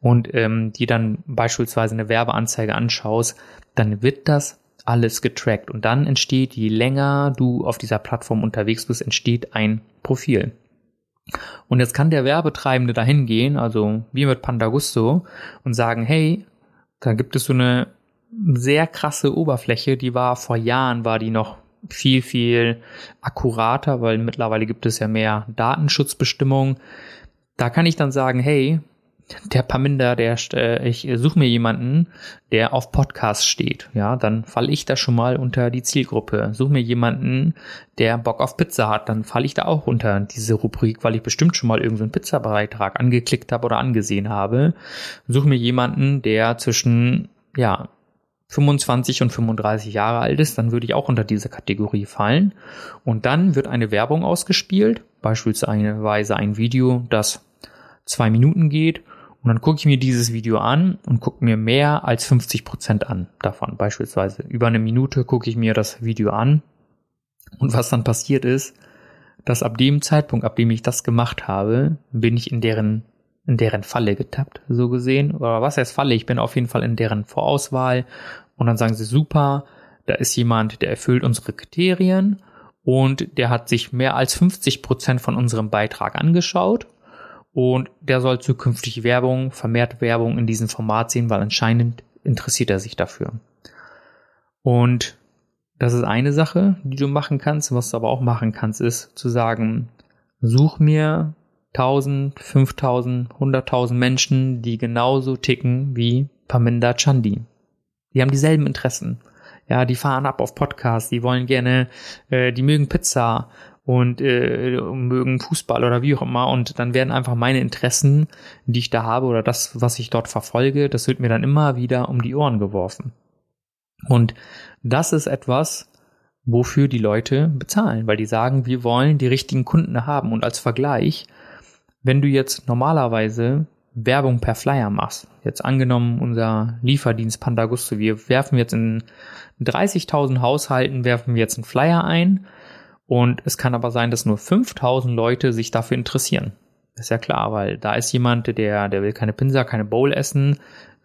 und ähm, dir dann beispielsweise eine Werbeanzeige anschaust, dann wird das alles getrackt und dann entsteht, je länger du auf dieser Plattform unterwegs bist, entsteht ein Profil. Und jetzt kann der Werbetreibende dahin gehen, also wie mit Pandagusto, und sagen, hey, da gibt es so eine sehr krasse Oberfläche, die war vor Jahren, war die noch viel, viel akkurater, weil mittlerweile gibt es ja mehr Datenschutzbestimmungen. Da kann ich dann sagen, hey, der Paminda, der äh, ich suche mir jemanden, der auf Podcast steht. Ja, dann falle ich da schon mal unter die Zielgruppe. Suche mir jemanden, der Bock auf Pizza hat, dann falle ich da auch unter diese Rubrik, weil ich bestimmt schon mal irgendeinen so Pizzabeitrag angeklickt habe oder angesehen habe. Suche mir jemanden, der zwischen ja 25 und 35 Jahre alt ist, dann würde ich auch unter diese Kategorie fallen. Und dann wird eine Werbung ausgespielt, beispielsweise ein Video, das zwei Minuten geht und dann gucke ich mir dieses Video an und gucke mir mehr als 50 Prozent an davon. Beispielsweise über eine Minute gucke ich mir das Video an. Und was dann passiert ist, dass ab dem Zeitpunkt, ab dem ich das gemacht habe, bin ich in deren, in deren Falle getappt, so gesehen. Oder was heißt Falle? Ich bin auf jeden Fall in deren Vorauswahl. Und dann sagen sie, super, da ist jemand, der erfüllt unsere Kriterien und der hat sich mehr als 50 Prozent von unserem Beitrag angeschaut und der soll zukünftig Werbung, vermehrt Werbung in diesem Format sehen, weil anscheinend interessiert er sich dafür. Und das ist eine Sache, die du machen kannst. Was du aber auch machen kannst, ist zu sagen, such mir 1000, 5000, 100.000 Menschen, die genauso ticken wie Paminda Chandi. Die haben dieselben Interessen. Ja, die fahren ab auf Podcasts, die wollen gerne, äh, die mögen Pizza und äh, mögen Fußball oder wie auch immer und dann werden einfach meine Interessen, die ich da habe oder das, was ich dort verfolge, das wird mir dann immer wieder um die Ohren geworfen. Und das ist etwas, wofür die Leute bezahlen, weil die sagen, wir wollen die richtigen Kunden haben und als Vergleich, wenn du jetzt normalerweise Werbung per Flyer machst, jetzt angenommen unser Lieferdienst Pandagusto, wir werfen jetzt in 30.000 Haushalten werfen wir jetzt einen Flyer ein und es kann aber sein, dass nur 5000 Leute sich dafür interessieren. ist ja klar, weil da ist jemand, der, der will keine Pinsa, keine Bowl essen.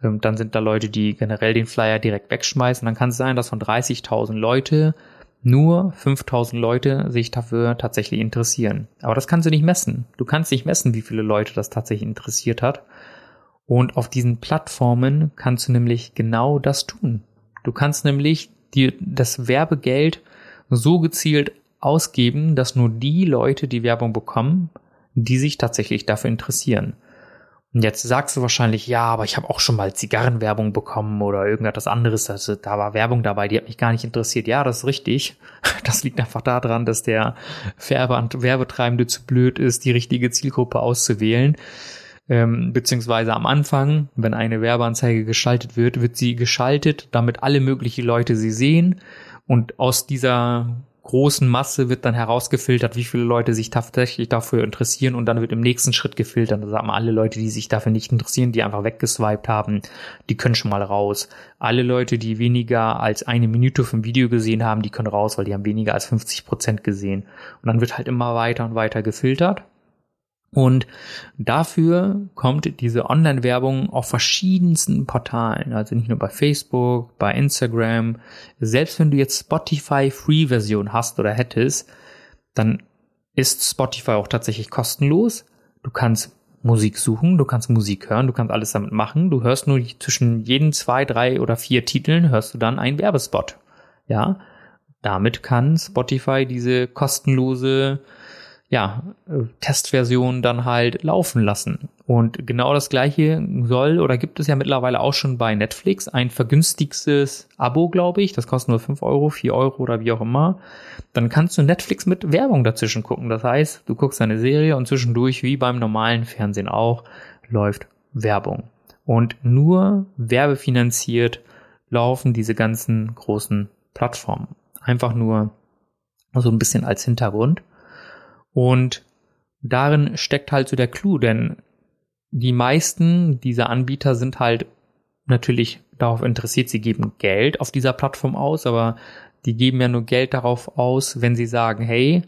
Ähm, dann sind da Leute, die generell den Flyer direkt wegschmeißen. Dann kann es sein, dass von 30.000 Leute nur 5000 Leute sich dafür tatsächlich interessieren. Aber das kannst du nicht messen. Du kannst nicht messen, wie viele Leute das tatsächlich interessiert hat. Und auf diesen Plattformen kannst du nämlich genau das tun. Du kannst nämlich dir das Werbegeld so gezielt ausgeben, dass nur die Leute die Werbung bekommen, die sich tatsächlich dafür interessieren. Und jetzt sagst du wahrscheinlich, ja, aber ich habe auch schon mal Zigarrenwerbung bekommen oder irgendetwas anderes. Also da war Werbung dabei, die hat mich gar nicht interessiert. Ja, das ist richtig. Das liegt einfach daran, dass der Werbetreibende zu blöd ist, die richtige Zielgruppe auszuwählen. Ähm, beziehungsweise am Anfang, wenn eine Werbeanzeige geschaltet wird, wird sie geschaltet, damit alle möglichen Leute sie sehen. Und aus dieser großen Masse wird dann herausgefiltert, wie viele Leute sich tatsächlich dafür interessieren und dann wird im nächsten Schritt gefiltert. Da wir, alle Leute, die sich dafür nicht interessieren, die einfach weggeswiped haben, die können schon mal raus. Alle Leute, die weniger als eine Minute vom Video gesehen haben, die können raus, weil die haben weniger als 50 Prozent gesehen. Und dann wird halt immer weiter und weiter gefiltert. Und dafür kommt diese Online-Werbung auf verschiedensten Portalen, also nicht nur bei Facebook, bei Instagram. Selbst wenn du jetzt Spotify Free-Version hast oder hättest, dann ist Spotify auch tatsächlich kostenlos. Du kannst Musik suchen, du kannst Musik hören, du kannst alles damit machen. Du hörst nur zwischen jeden zwei, drei oder vier Titeln hörst du dann einen Werbespot. Ja, damit kann Spotify diese kostenlose ja, Testversion dann halt laufen lassen. Und genau das gleiche soll oder gibt es ja mittlerweile auch schon bei Netflix ein vergünstigtes Abo, glaube ich. Das kostet nur 5 Euro, 4 Euro oder wie auch immer. Dann kannst du Netflix mit Werbung dazwischen gucken. Das heißt, du guckst eine Serie und zwischendurch, wie beim normalen Fernsehen auch, läuft Werbung. Und nur werbefinanziert laufen diese ganzen großen Plattformen. Einfach nur so ein bisschen als Hintergrund. Und darin steckt halt so der Clou, denn die meisten dieser Anbieter sind halt natürlich darauf interessiert, sie geben Geld auf dieser Plattform aus, aber die geben ja nur Geld darauf aus, wenn sie sagen, hey,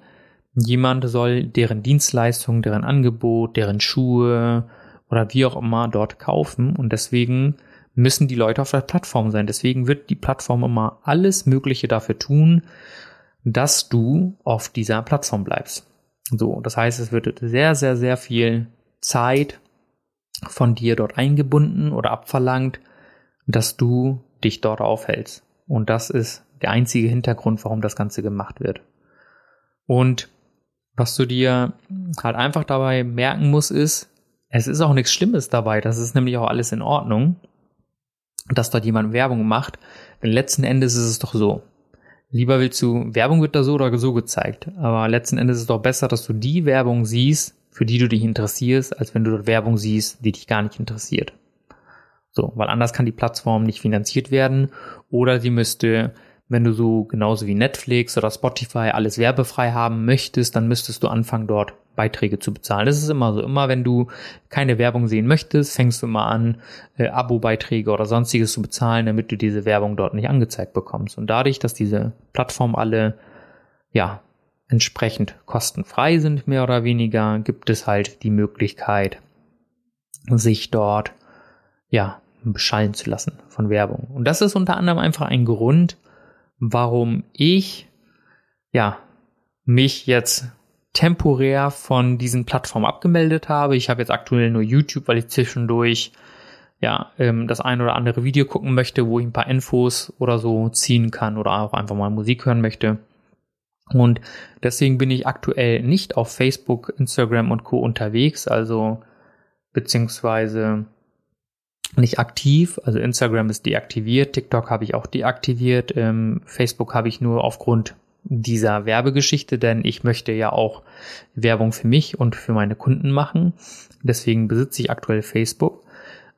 jemand soll deren Dienstleistung, deren Angebot, deren Schuhe oder wie auch immer dort kaufen und deswegen müssen die Leute auf der Plattform sein. Deswegen wird die Plattform immer alles Mögliche dafür tun, dass du auf dieser Plattform bleibst. So, das heißt, es wird sehr, sehr, sehr viel Zeit von dir dort eingebunden oder abverlangt, dass du dich dort aufhältst. Und das ist der einzige Hintergrund, warum das Ganze gemacht wird. Und was du dir halt einfach dabei merken musst, ist, es ist auch nichts Schlimmes dabei. Das ist nämlich auch alles in Ordnung, dass dort jemand Werbung macht. Denn letzten Endes ist es doch so. Lieber willst du, Werbung wird da so oder so gezeigt. Aber letzten Endes ist es doch besser, dass du die Werbung siehst, für die du dich interessierst, als wenn du dort Werbung siehst, die dich gar nicht interessiert. So, weil anders kann die Plattform nicht finanziert werden oder sie müsste, wenn du so genauso wie Netflix oder Spotify alles werbefrei haben möchtest, dann müsstest du anfangen, dort Beiträge zu bezahlen. Das ist immer so. Immer wenn du keine Werbung sehen möchtest, fängst du immer an, äh, Abo-Beiträge oder sonstiges zu bezahlen, damit du diese Werbung dort nicht angezeigt bekommst. Und dadurch, dass diese Plattformen alle, ja, entsprechend kostenfrei sind, mehr oder weniger, gibt es halt die Möglichkeit, sich dort, ja, beschallen zu lassen von Werbung. Und das ist unter anderem einfach ein Grund, warum ich, ja, mich jetzt temporär von diesen Plattformen abgemeldet habe. Ich habe jetzt aktuell nur YouTube, weil ich zwischendurch ja ähm, das ein oder andere Video gucken möchte, wo ich ein paar Infos oder so ziehen kann oder auch einfach mal Musik hören möchte. Und deswegen bin ich aktuell nicht auf Facebook, Instagram und Co. unterwegs, also beziehungsweise nicht aktiv. Also Instagram ist deaktiviert, TikTok habe ich auch deaktiviert, ähm, Facebook habe ich nur aufgrund dieser Werbegeschichte, denn ich möchte ja auch Werbung für mich und für meine Kunden machen. Deswegen besitze ich aktuell Facebook.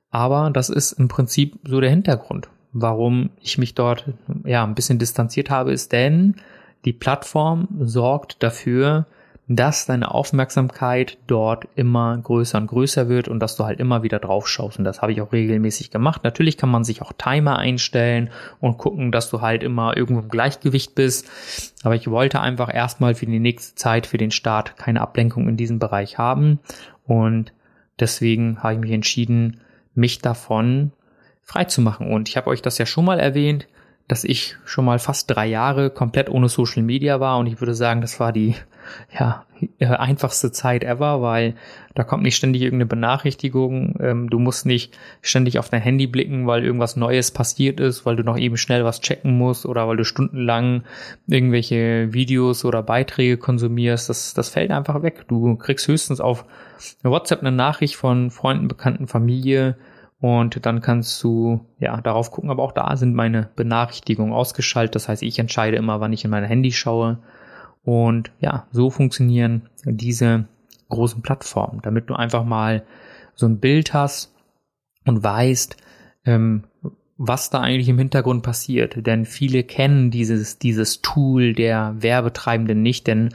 Aber das ist im Prinzip so der Hintergrund, warum ich mich dort ja ein bisschen distanziert habe, ist denn die Plattform sorgt dafür, dass deine Aufmerksamkeit dort immer größer und größer wird und dass du halt immer wieder drauf schaust. Und das habe ich auch regelmäßig gemacht. Natürlich kann man sich auch Timer einstellen und gucken, dass du halt immer irgendwo im Gleichgewicht bist. Aber ich wollte einfach erstmal für die nächste Zeit, für den Start keine Ablenkung in diesem Bereich haben. Und deswegen habe ich mich entschieden, mich davon frei zu machen. Und ich habe euch das ja schon mal erwähnt dass ich schon mal fast drei Jahre komplett ohne Social Media war und ich würde sagen, das war die ja, äh, einfachste Zeit ever, weil da kommt nicht ständig irgendeine Benachrichtigung, ähm, du musst nicht ständig auf dein Handy blicken, weil irgendwas Neues passiert ist, weil du noch eben schnell was checken musst oder weil du stundenlang irgendwelche Videos oder Beiträge konsumierst, das, das fällt einfach weg. Du kriegst höchstens auf WhatsApp eine Nachricht von Freunden, Bekannten, Familie, und dann kannst du ja darauf gucken, aber auch da sind meine Benachrichtigungen ausgeschaltet. Das heißt, ich entscheide immer, wann ich in mein Handy schaue. Und ja, so funktionieren diese großen Plattformen, damit du einfach mal so ein Bild hast und weißt, ähm, was da eigentlich im Hintergrund passiert. Denn viele kennen dieses, dieses Tool der Werbetreibenden nicht, denn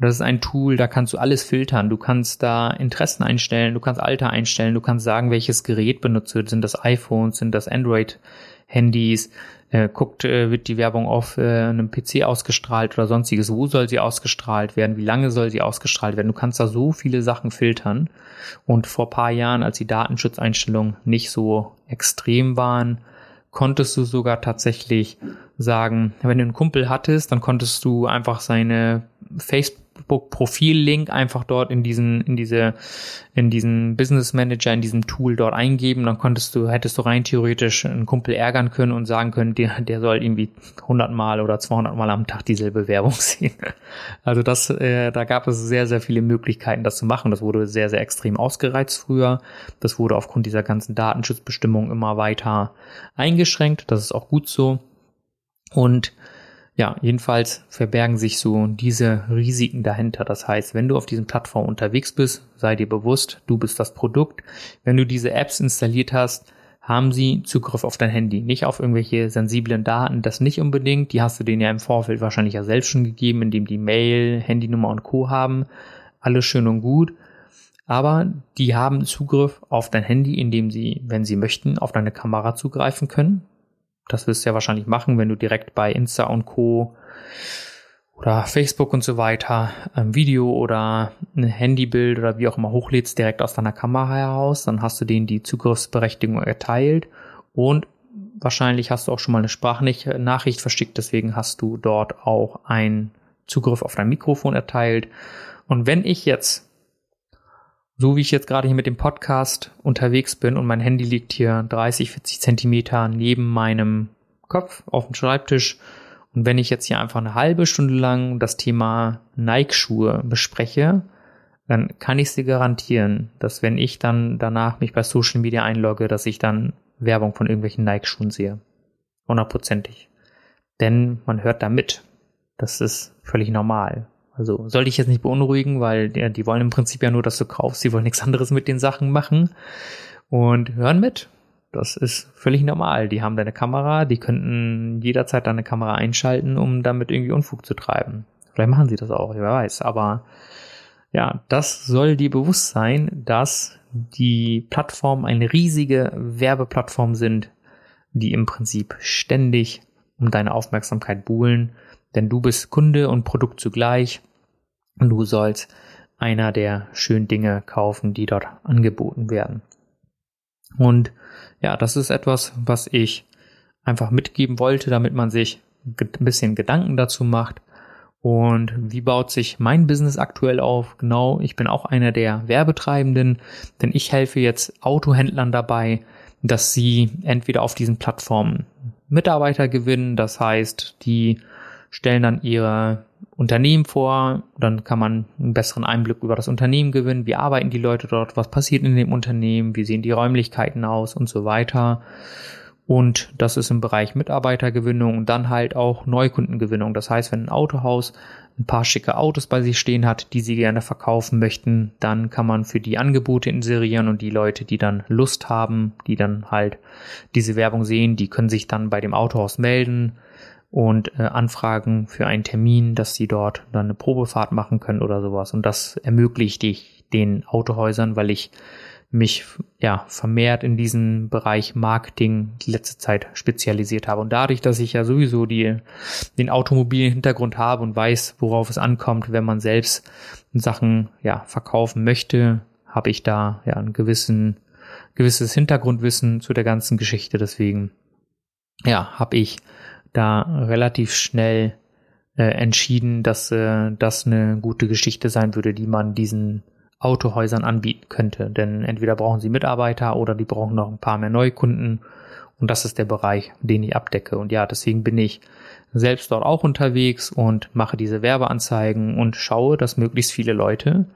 das ist ein Tool, da kannst du alles filtern. Du kannst da Interessen einstellen, du kannst Alter einstellen, du kannst sagen, welches Gerät benutzt wird. Sind das iPhones, sind das Android-Handys? Äh, guckt, äh, wird die Werbung auf äh, einem PC ausgestrahlt oder sonstiges? Wo soll sie ausgestrahlt werden? Wie lange soll sie ausgestrahlt werden? Du kannst da so viele Sachen filtern. Und vor paar Jahren, als die Datenschutzeinstellungen nicht so extrem waren, konntest du sogar tatsächlich sagen, wenn du einen Kumpel hattest, dann konntest du einfach seine Face Facebook-Profil-Link einfach dort in diesen, in diese, in diesen Business Manager, in diesem Tool dort eingeben. Dann konntest du, hättest du rein theoretisch einen Kumpel ärgern können und sagen können, der, der soll irgendwie 100 Mal oder 200 Mal am Tag dieselbe Werbung sehen. Also das, äh, da gab es sehr, sehr viele Möglichkeiten, das zu machen. Das wurde sehr, sehr extrem ausgereizt früher. Das wurde aufgrund dieser ganzen Datenschutzbestimmungen immer weiter eingeschränkt. Das ist auch gut so. Und ja, jedenfalls verbergen sich so diese Risiken dahinter. Das heißt, wenn du auf diesen Plattformen unterwegs bist, sei dir bewusst, du bist das Produkt. Wenn du diese Apps installiert hast, haben sie Zugriff auf dein Handy, nicht auf irgendwelche sensiblen Daten, das nicht unbedingt. Die hast du denen ja im Vorfeld wahrscheinlich ja selbst schon gegeben, indem die Mail, Handynummer und Co. haben. Alles schön und gut. Aber die haben Zugriff auf dein Handy, indem sie, wenn sie möchten, auf deine Kamera zugreifen können. Das wirst du ja wahrscheinlich machen, wenn du direkt bei Insta und Co. oder Facebook und so weiter ein Video oder ein Handybild oder wie auch immer hochlädst direkt aus deiner Kamera heraus. Dann hast du denen die Zugriffsberechtigung erteilt und wahrscheinlich hast du auch schon mal eine Sprachnachricht verschickt. Deswegen hast du dort auch einen Zugriff auf dein Mikrofon erteilt. Und wenn ich jetzt so wie ich jetzt gerade hier mit dem Podcast unterwegs bin und mein Handy liegt hier 30, 40 Zentimeter neben meinem Kopf auf dem Schreibtisch und wenn ich jetzt hier einfach eine halbe Stunde lang das Thema Nike-Schuhe bespreche, dann kann ich sie garantieren, dass wenn ich dann danach mich bei Social Media einlogge, dass ich dann Werbung von irgendwelchen Nike-Schuhen sehe. Hundertprozentig. Denn man hört da mit. Das ist völlig normal. Also sollte ich jetzt nicht beunruhigen, weil die, die wollen im Prinzip ja nur, dass du kaufst. Sie wollen nichts anderes mit den Sachen machen und hören mit. Das ist völlig normal. Die haben deine Kamera, die könnten jederzeit deine Kamera einschalten, um damit irgendwie Unfug zu treiben. Vielleicht machen sie das auch, wer weiß. Aber ja, das soll dir bewusst sein, dass die Plattformen eine riesige Werbeplattform sind, die im Prinzip ständig um deine Aufmerksamkeit buhlen denn du bist Kunde und Produkt zugleich und du sollst einer der schönen Dinge kaufen, die dort angeboten werden. Und ja, das ist etwas, was ich einfach mitgeben wollte, damit man sich ein bisschen Gedanken dazu macht. Und wie baut sich mein Business aktuell auf? Genau, ich bin auch einer der Werbetreibenden, denn ich helfe jetzt Autohändlern dabei, dass sie entweder auf diesen Plattformen Mitarbeiter gewinnen, das heißt, die stellen dann ihre Unternehmen vor, dann kann man einen besseren Einblick über das Unternehmen gewinnen, wie arbeiten die Leute dort, was passiert in dem Unternehmen, wie sehen die Räumlichkeiten aus? Und so weiter. Und das ist im Bereich Mitarbeitergewinnung und dann halt auch Neukundengewinnung. Das heißt, wenn ein Autohaus ein paar schicke Autos bei sich stehen hat, die sie gerne verkaufen möchten, dann kann man für die Angebote inserieren und die Leute, die dann Lust haben, die dann halt diese Werbung sehen, die können sich dann bei dem Autohaus melden und äh, anfragen für einen Termin, dass sie dort dann eine Probefahrt machen können oder sowas. Und das ermöglicht ich den Autohäusern, weil ich mich ja vermehrt in diesem Bereich Marketing die letzte Zeit spezialisiert habe. Und dadurch, dass ich ja sowieso die, den automobilen Hintergrund habe und weiß, worauf es ankommt, wenn man selbst Sachen ja verkaufen möchte, habe ich da ja ein gewissen, gewisses Hintergrundwissen zu der ganzen Geschichte. Deswegen ja, habe ich da relativ schnell äh, entschieden, dass äh, das eine gute Geschichte sein würde, die man diesen Autohäusern anbieten könnte. Denn entweder brauchen sie Mitarbeiter oder die brauchen noch ein paar mehr Neukunden. Und das ist der Bereich, den ich abdecke. Und ja, deswegen bin ich selbst dort auch unterwegs und mache diese Werbeanzeigen und schaue, dass möglichst viele Leute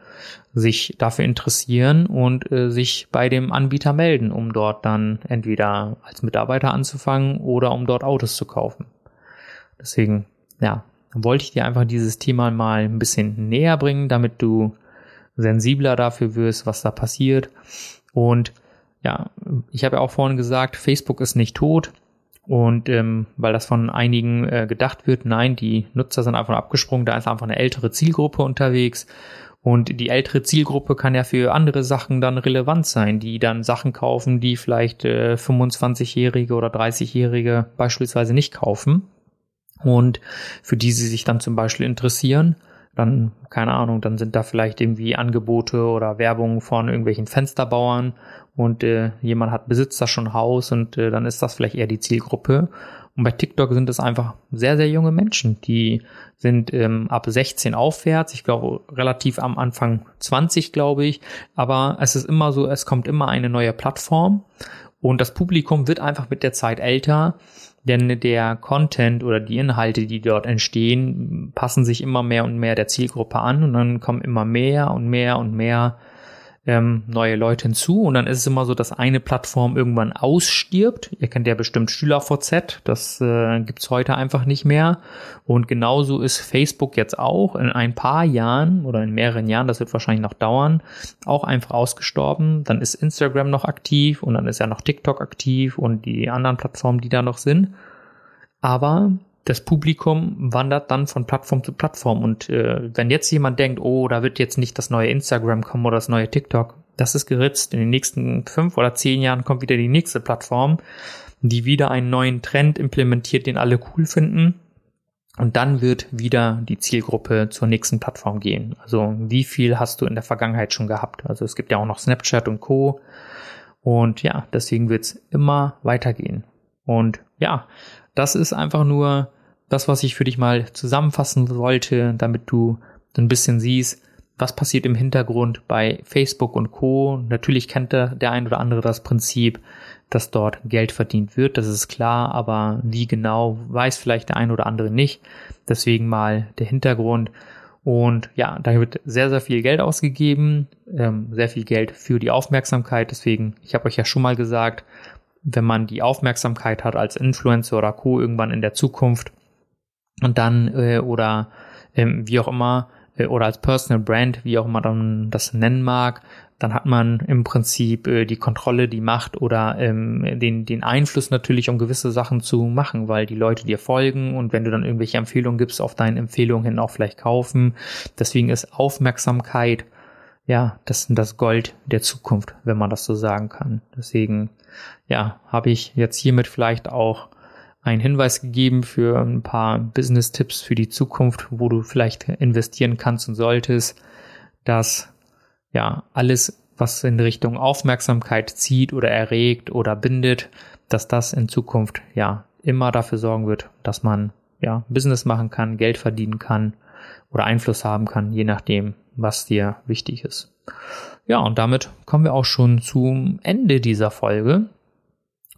sich dafür interessieren und äh, sich bei dem Anbieter melden, um dort dann entweder als Mitarbeiter anzufangen oder um dort Autos zu kaufen. Deswegen, ja, wollte ich dir einfach dieses Thema mal ein bisschen näher bringen, damit du sensibler dafür wirst, was da passiert. Und ja, ich habe ja auch vorhin gesagt, Facebook ist nicht tot. Und ähm, weil das von einigen äh, gedacht wird, nein, die Nutzer sind einfach abgesprungen, da ist einfach eine ältere Zielgruppe unterwegs. Und die ältere Zielgruppe kann ja für andere Sachen dann relevant sein, die dann Sachen kaufen, die vielleicht äh, 25-Jährige oder 30-Jährige beispielsweise nicht kaufen. Und für die sie sich dann zum Beispiel interessieren dann, keine Ahnung, dann sind da vielleicht irgendwie Angebote oder Werbung von irgendwelchen Fensterbauern und äh, jemand hat besitzt da schon Haus und äh, dann ist das vielleicht eher die Zielgruppe. Und bei TikTok sind es einfach sehr, sehr junge Menschen, die sind ähm, ab 16 aufwärts. Ich glaube, relativ am Anfang 20, glaube ich. Aber es ist immer so, es kommt immer eine neue Plattform und das Publikum wird einfach mit der Zeit älter. Denn der Content oder die Inhalte, die dort entstehen, passen sich immer mehr und mehr der Zielgruppe an und dann kommen immer mehr und mehr und mehr ähm, neue Leute hinzu und dann ist es immer so, dass eine Plattform irgendwann ausstirbt. Ihr kennt ja bestimmt SchülerVZ, das äh, gibt's heute einfach nicht mehr. Und genauso ist Facebook jetzt auch in ein paar Jahren oder in mehreren Jahren, das wird wahrscheinlich noch dauern, auch einfach ausgestorben. Dann ist Instagram noch aktiv und dann ist ja noch TikTok aktiv und die anderen Plattformen, die da noch sind. Aber das Publikum wandert dann von Plattform zu Plattform. Und äh, wenn jetzt jemand denkt, oh, da wird jetzt nicht das neue Instagram kommen oder das neue TikTok, das ist geritzt. In den nächsten fünf oder zehn Jahren kommt wieder die nächste Plattform, die wieder einen neuen Trend implementiert, den alle cool finden. Und dann wird wieder die Zielgruppe zur nächsten Plattform gehen. Also wie viel hast du in der Vergangenheit schon gehabt? Also es gibt ja auch noch Snapchat und Co. Und ja, deswegen wird es immer weitergehen. Und ja, das ist einfach nur das, was ich für dich mal zusammenfassen wollte, damit du ein bisschen siehst, was passiert im Hintergrund bei Facebook und Co. Natürlich kennt der, der ein oder andere das Prinzip, dass dort Geld verdient wird, das ist klar, aber wie genau, weiß vielleicht der ein oder andere nicht. Deswegen mal der Hintergrund. Und ja, da wird sehr, sehr viel Geld ausgegeben, ähm, sehr viel Geld für die Aufmerksamkeit. Deswegen, ich habe euch ja schon mal gesagt, wenn man die Aufmerksamkeit hat als Influencer oder Co. irgendwann in der Zukunft, und dann äh, oder ähm, wie auch immer äh, oder als Personal Brand, wie auch immer man das nennen mag, dann hat man im Prinzip äh, die Kontrolle, die Macht oder ähm, den, den Einfluss natürlich, um gewisse Sachen zu machen, weil die Leute dir folgen und wenn du dann irgendwelche Empfehlungen gibst, auf deine Empfehlungen hin auch vielleicht kaufen. Deswegen ist Aufmerksamkeit ja das, das Gold der Zukunft, wenn man das so sagen kann. Deswegen ja, habe ich jetzt hiermit vielleicht auch einen Hinweis gegeben für ein paar Business-Tipps für die Zukunft, wo du vielleicht investieren kannst und solltest, dass ja alles, was in Richtung Aufmerksamkeit zieht oder erregt oder bindet, dass das in Zukunft ja immer dafür sorgen wird, dass man ja Business machen kann, Geld verdienen kann oder Einfluss haben kann, je nachdem, was dir wichtig ist. Ja, und damit kommen wir auch schon zum Ende dieser Folge.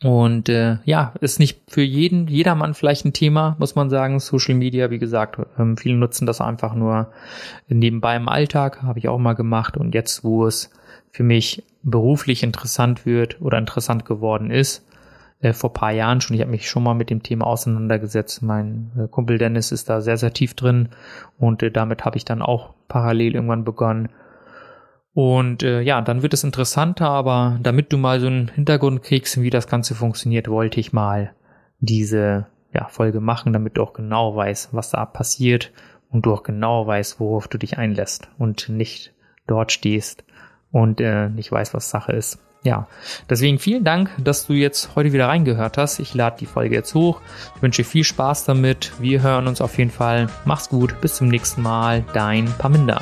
Und äh, ja, ist nicht für jeden, jedermann vielleicht ein Thema, muss man sagen. Social Media, wie gesagt, ähm, viele nutzen das einfach nur nebenbei im Alltag, habe ich auch mal gemacht. Und jetzt, wo es für mich beruflich interessant wird oder interessant geworden ist, äh, vor paar Jahren schon, ich habe mich schon mal mit dem Thema auseinandergesetzt. Mein äh, Kumpel Dennis ist da sehr, sehr tief drin und äh, damit habe ich dann auch parallel irgendwann begonnen, und äh, ja, dann wird es interessanter, aber damit du mal so einen Hintergrund kriegst, wie das Ganze funktioniert, wollte ich mal diese ja, Folge machen, damit du auch genau weißt, was da passiert und du auch genau weißt, worauf du dich einlässt und nicht dort stehst und äh, nicht weißt, was Sache ist. Ja, deswegen vielen Dank, dass du jetzt heute wieder reingehört hast. Ich lade die Folge jetzt hoch. Ich wünsche viel Spaß damit. Wir hören uns auf jeden Fall. Mach's gut. Bis zum nächsten Mal. Dein Paminda.